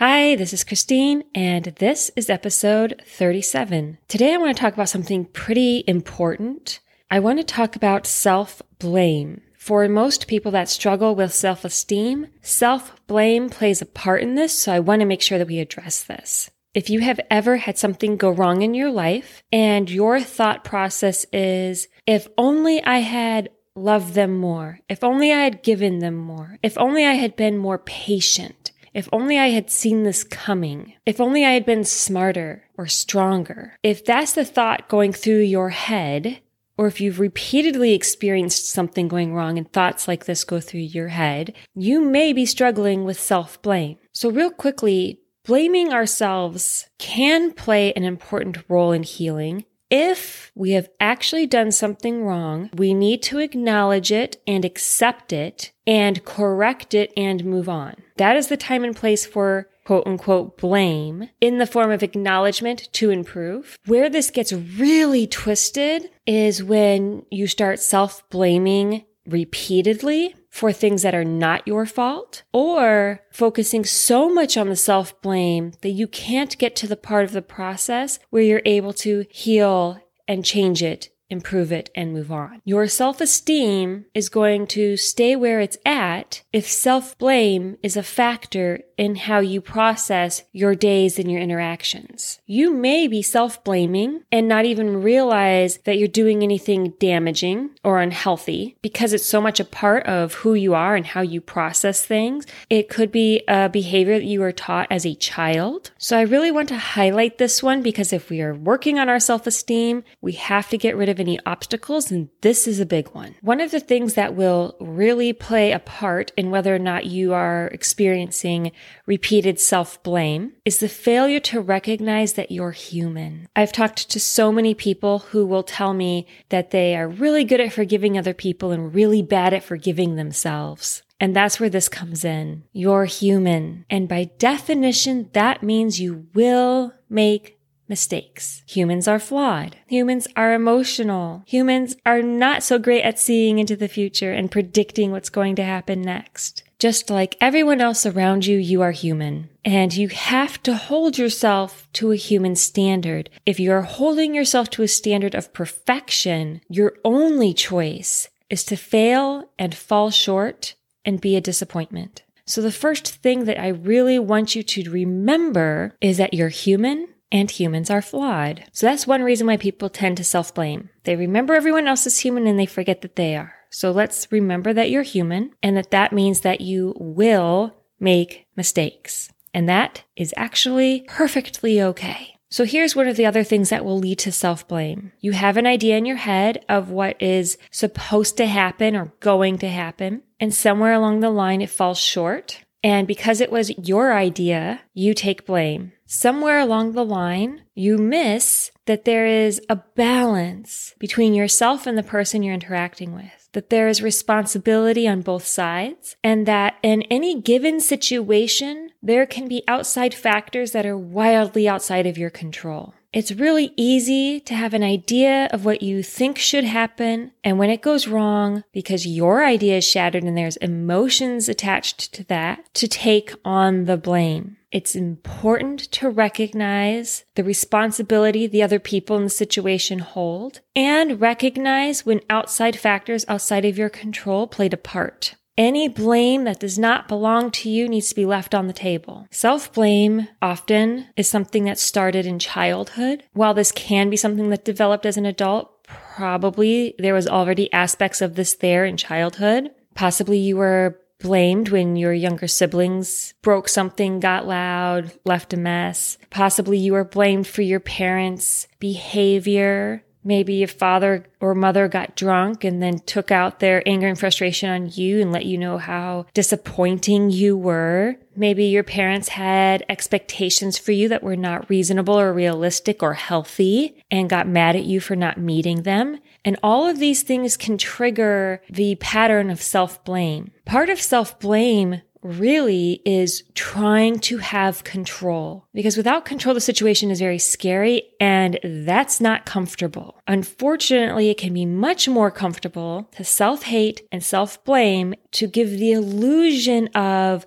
Hi, this is Christine, and this is episode 37. Today I want to talk about something pretty important. I want to talk about self blame. For most people that struggle with self esteem, self blame plays a part in this, so I want to make sure that we address this. If you have ever had something go wrong in your life and your thought process is, if only I had loved them more, if only I had given them more, if only I had been more patient, if only I had seen this coming. If only I had been smarter or stronger. If that's the thought going through your head, or if you've repeatedly experienced something going wrong and thoughts like this go through your head, you may be struggling with self blame. So, real quickly, blaming ourselves can play an important role in healing. If we have actually done something wrong, we need to acknowledge it and accept it and correct it and move on. That is the time and place for quote unquote blame in the form of acknowledgement to improve. Where this gets really twisted is when you start self blaming repeatedly for things that are not your fault or focusing so much on the self blame that you can't get to the part of the process where you're able to heal and change it improve it, and move on. Your self esteem is going to stay where it's at if self blame is a factor in how you process your days and your interactions. You may be self blaming and not even realize that you're doing anything damaging or unhealthy because it's so much a part of who you are and how you process things. It could be a behavior that you were taught as a child. So I really want to highlight this one because if we are working on our self esteem, we have to get rid of any obstacles, and this is a big one. One of the things that will really play a part in whether or not you are experiencing repeated self blame is the failure to recognize that you're human. I've talked to so many people who will tell me that they are really good at forgiving other people and really bad at forgiving themselves. And that's where this comes in. You're human. And by definition, that means you will make mistakes. Humans are flawed. Humans are emotional. Humans are not so great at seeing into the future and predicting what's going to happen next. Just like everyone else around you, you are human. And you have to hold yourself to a human standard. If you're holding yourself to a standard of perfection, your only choice is to fail and fall short and be a disappointment. So the first thing that I really want you to remember is that you're human and humans are flawed. So that's one reason why people tend to self blame. They remember everyone else is human and they forget that they are. So let's remember that you're human and that that means that you will make mistakes. And that is actually perfectly okay. So here's one of the other things that will lead to self blame. You have an idea in your head of what is supposed to happen or going to happen. And somewhere along the line, it falls short. And because it was your idea, you take blame somewhere along the line, you miss that there is a balance between yourself and the person you're interacting with, that there is responsibility on both sides, and that in any given situation, there can be outside factors that are wildly outside of your control. It's really easy to have an idea of what you think should happen. And when it goes wrong, because your idea is shattered and there's emotions attached to that, to take on the blame. It's important to recognize the responsibility the other people in the situation hold and recognize when outside factors outside of your control played a part. Any blame that does not belong to you needs to be left on the table. Self blame often is something that started in childhood. While this can be something that developed as an adult, probably there was already aspects of this there in childhood. Possibly you were blamed when your younger siblings broke something, got loud, left a mess. Possibly you were blamed for your parents' behavior Maybe your father or mother got drunk and then took out their anger and frustration on you and let you know how disappointing you were. Maybe your parents had expectations for you that were not reasonable or realistic or healthy and got mad at you for not meeting them. And all of these things can trigger the pattern of self blame. Part of self blame really is trying to have control because without control, the situation is very scary and that's not comfortable. Unfortunately, it can be much more comfortable to self hate and self blame to give the illusion of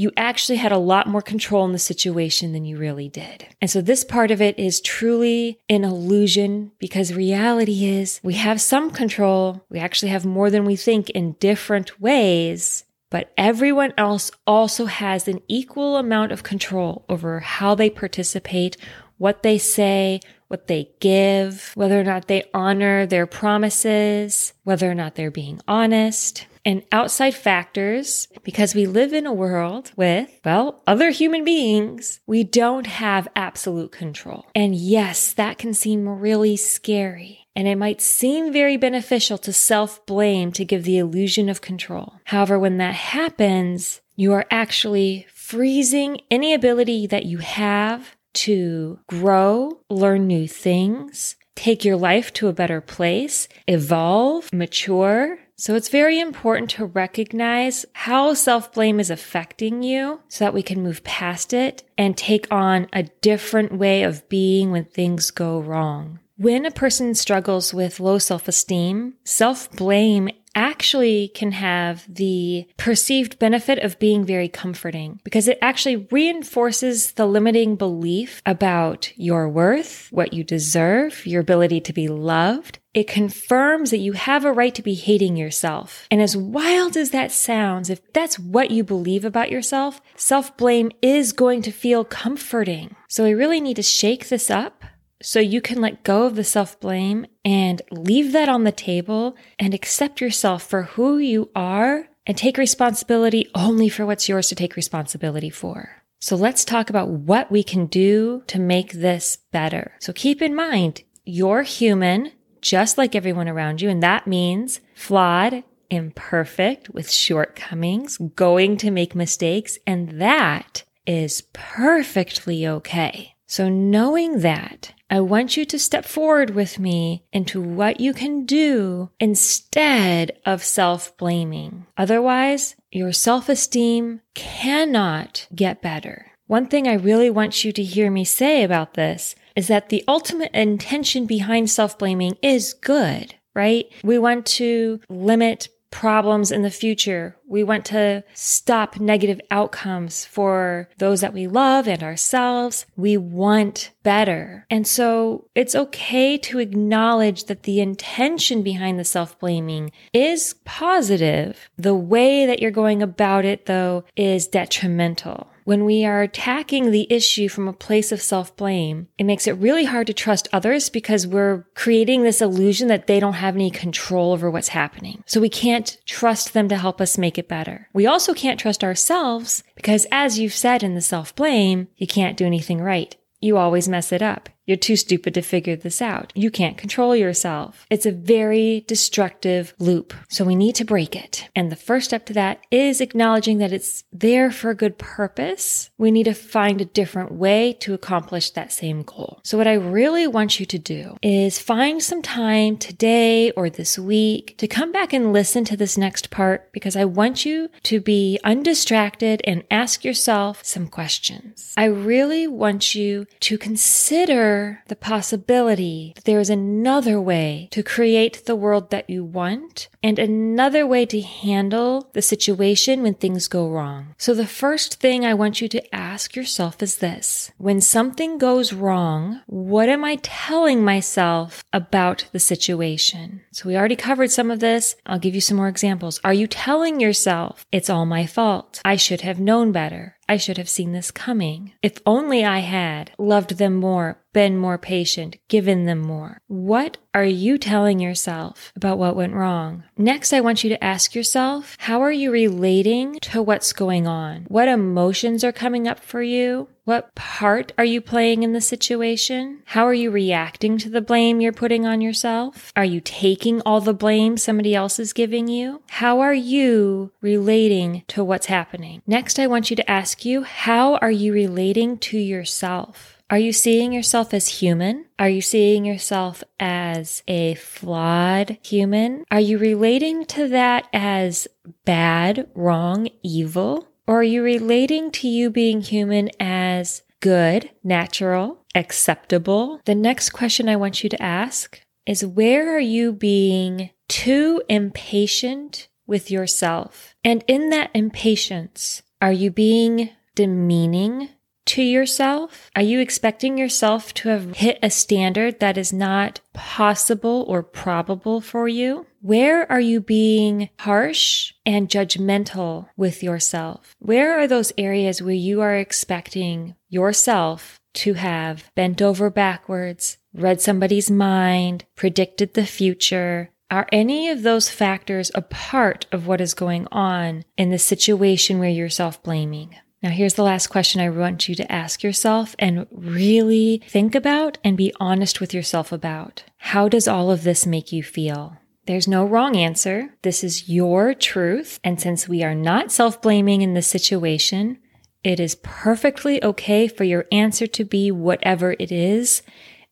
you actually had a lot more control in the situation than you really did. And so this part of it is truly an illusion because reality is we have some control. We actually have more than we think in different ways but everyone else also has an equal amount of control over how they participate, what they say, what they give, whether or not they honor their promises, whether or not they're being honest. And outside factors, because we live in a world with, well, other human beings, we don't have absolute control. And yes, that can seem really scary and it might seem very beneficial to self blame to give the illusion of control. However, when that happens, you are actually freezing any ability that you have to grow, learn new things, take your life to a better place, evolve, mature. So it's very important to recognize how self blame is affecting you so that we can move past it and take on a different way of being when things go wrong. When a person struggles with low self esteem, self blame actually can have the perceived benefit of being very comforting because it actually reinforces the limiting belief about your worth, what you deserve, your ability to be loved. It confirms that you have a right to be hating yourself. And as wild as that sounds, if that's what you believe about yourself, self blame is going to feel comforting. So we really need to shake this up so you can let go of the self blame and leave that on the table and accept yourself for who you are and take responsibility only for what's yours to take responsibility for. So let's talk about what we can do to make this better. So keep in mind, you're human just like everyone around you. And that means flawed, imperfect with shortcomings, going to make mistakes. And that is perfectly okay. So knowing that I want you to step forward with me into what you can do instead of self blaming. Otherwise, your self esteem cannot get better. One thing I really want you to hear me say about this is that the ultimate intention behind self blaming is good, right? We want to limit problems in the future. We want to stop negative outcomes for those that we love and ourselves. We want better. And so it's okay to acknowledge that the intention behind the self blaming is positive. The way that you're going about it, though, is detrimental. When we are attacking the issue from a place of self blame, it makes it really hard to trust others because we're creating this illusion that they don't have any control over what's happening. So we can't trust them to help us make it better. We also can't trust ourselves because as you've said in the self blame, you can't do anything right. You always mess it up. You're too stupid to figure this out. You can't control yourself. It's a very destructive loop. So we need to break it. And the first step to that is acknowledging that it's there for a good purpose. We need to find a different way to accomplish that same goal. So what I really want you to do is find some time today or this week to come back and listen to this next part because I want you to be undistracted and ask yourself some questions. I really want you to consider the possibility that there is another way to create the world that you want and another way to handle the situation when things go wrong. So the first thing I want you to ask yourself is this. When something goes wrong, what am I telling myself about the situation? So we already covered some of this. I'll give you some more examples. Are you telling yourself it's all my fault? I should have known better. I should have seen this coming. If only I had loved them more, been more patient, given them more? What are you telling yourself about what went wrong? Next, I want you to ask yourself, how are you relating to what's going on? What emotions are coming up for you? What part are you playing in the situation? How are you reacting to the blame you're putting on yourself? Are you taking all the blame somebody else is giving you? How are you relating to what's happening? Next, I want you to ask you, how are you relating to yourself? Are you seeing yourself as human? Are you seeing yourself as a flawed human? Are you relating to that as bad, wrong, evil? Or are you relating to you being human as good, natural, acceptable? The next question I want you to ask is where are you being too impatient with yourself? And in that impatience, are you being demeaning to yourself? Are you expecting yourself to have hit a standard that is not possible or probable for you? Where are you being harsh and judgmental with yourself? Where are those areas where you are expecting yourself to have bent over backwards, read somebody's mind, predicted the future, are any of those factors a part of what is going on in the situation where you're self blaming? Now, here's the last question I want you to ask yourself and really think about and be honest with yourself about. How does all of this make you feel? There's no wrong answer. This is your truth. And since we are not self blaming in this situation, it is perfectly okay for your answer to be whatever it is.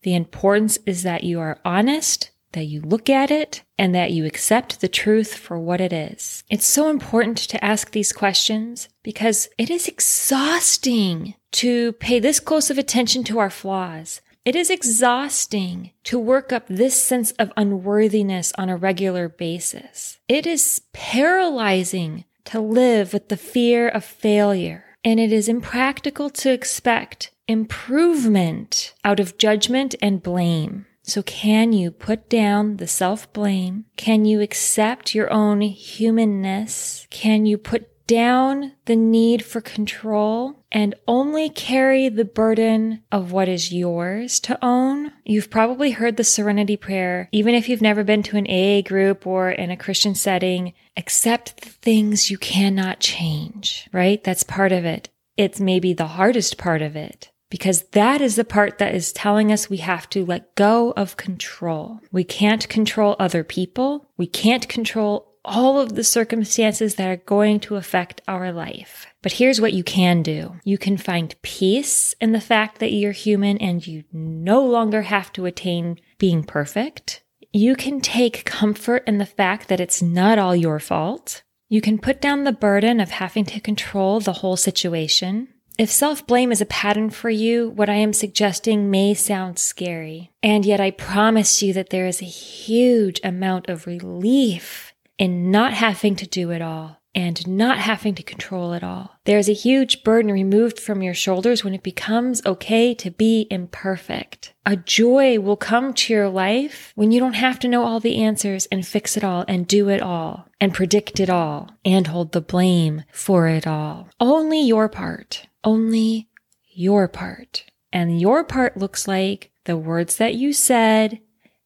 The importance is that you are honest that you look at it and that you accept the truth for what it is. It's so important to ask these questions because it is exhausting to pay this close of attention to our flaws. It is exhausting to work up this sense of unworthiness on a regular basis. It is paralyzing to live with the fear of failure. And it is impractical to expect improvement out of judgment and blame. So, can you put down the self blame? Can you accept your own humanness? Can you put down the need for control and only carry the burden of what is yours to own? You've probably heard the serenity prayer, even if you've never been to an AA group or in a Christian setting. Accept the things you cannot change, right? That's part of it. It's maybe the hardest part of it because that is the part that is telling us we have to let go of control. We can't control other people. We can't control all of the circumstances that are going to affect our life. But here's what you can do. You can find peace in the fact that you're human and you no longer have to attain being perfect. You can take comfort in the fact that it's not all your fault. You can put down the burden of having to control the whole situation. If self blame is a pattern for you, what I am suggesting may sound scary. And yet I promise you that there is a huge amount of relief in not having to do it all and not having to control it all. There's a huge burden removed from your shoulders when it becomes okay to be imperfect. A joy will come to your life when you don't have to know all the answers and fix it all and do it all and predict it all and hold the blame for it all. Only your part only your part. And your part looks like the words that you said,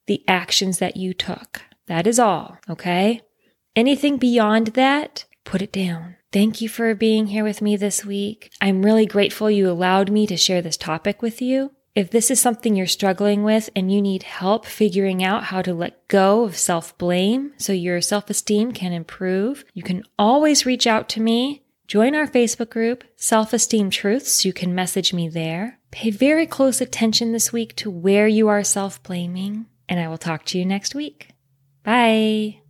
the actions that you took. That is all, okay? Anything beyond that, put it down. Thank you for being here with me this week. I'm really grateful you allowed me to share this topic with you. If this is something you're struggling with and you need help figuring out how to let go of self blame so your self esteem can improve, you can always reach out to me. Join our Facebook group, Self Esteem Truths. You can message me there. Pay very close attention this week to where you are self blaming, and I will talk to you next week. Bye.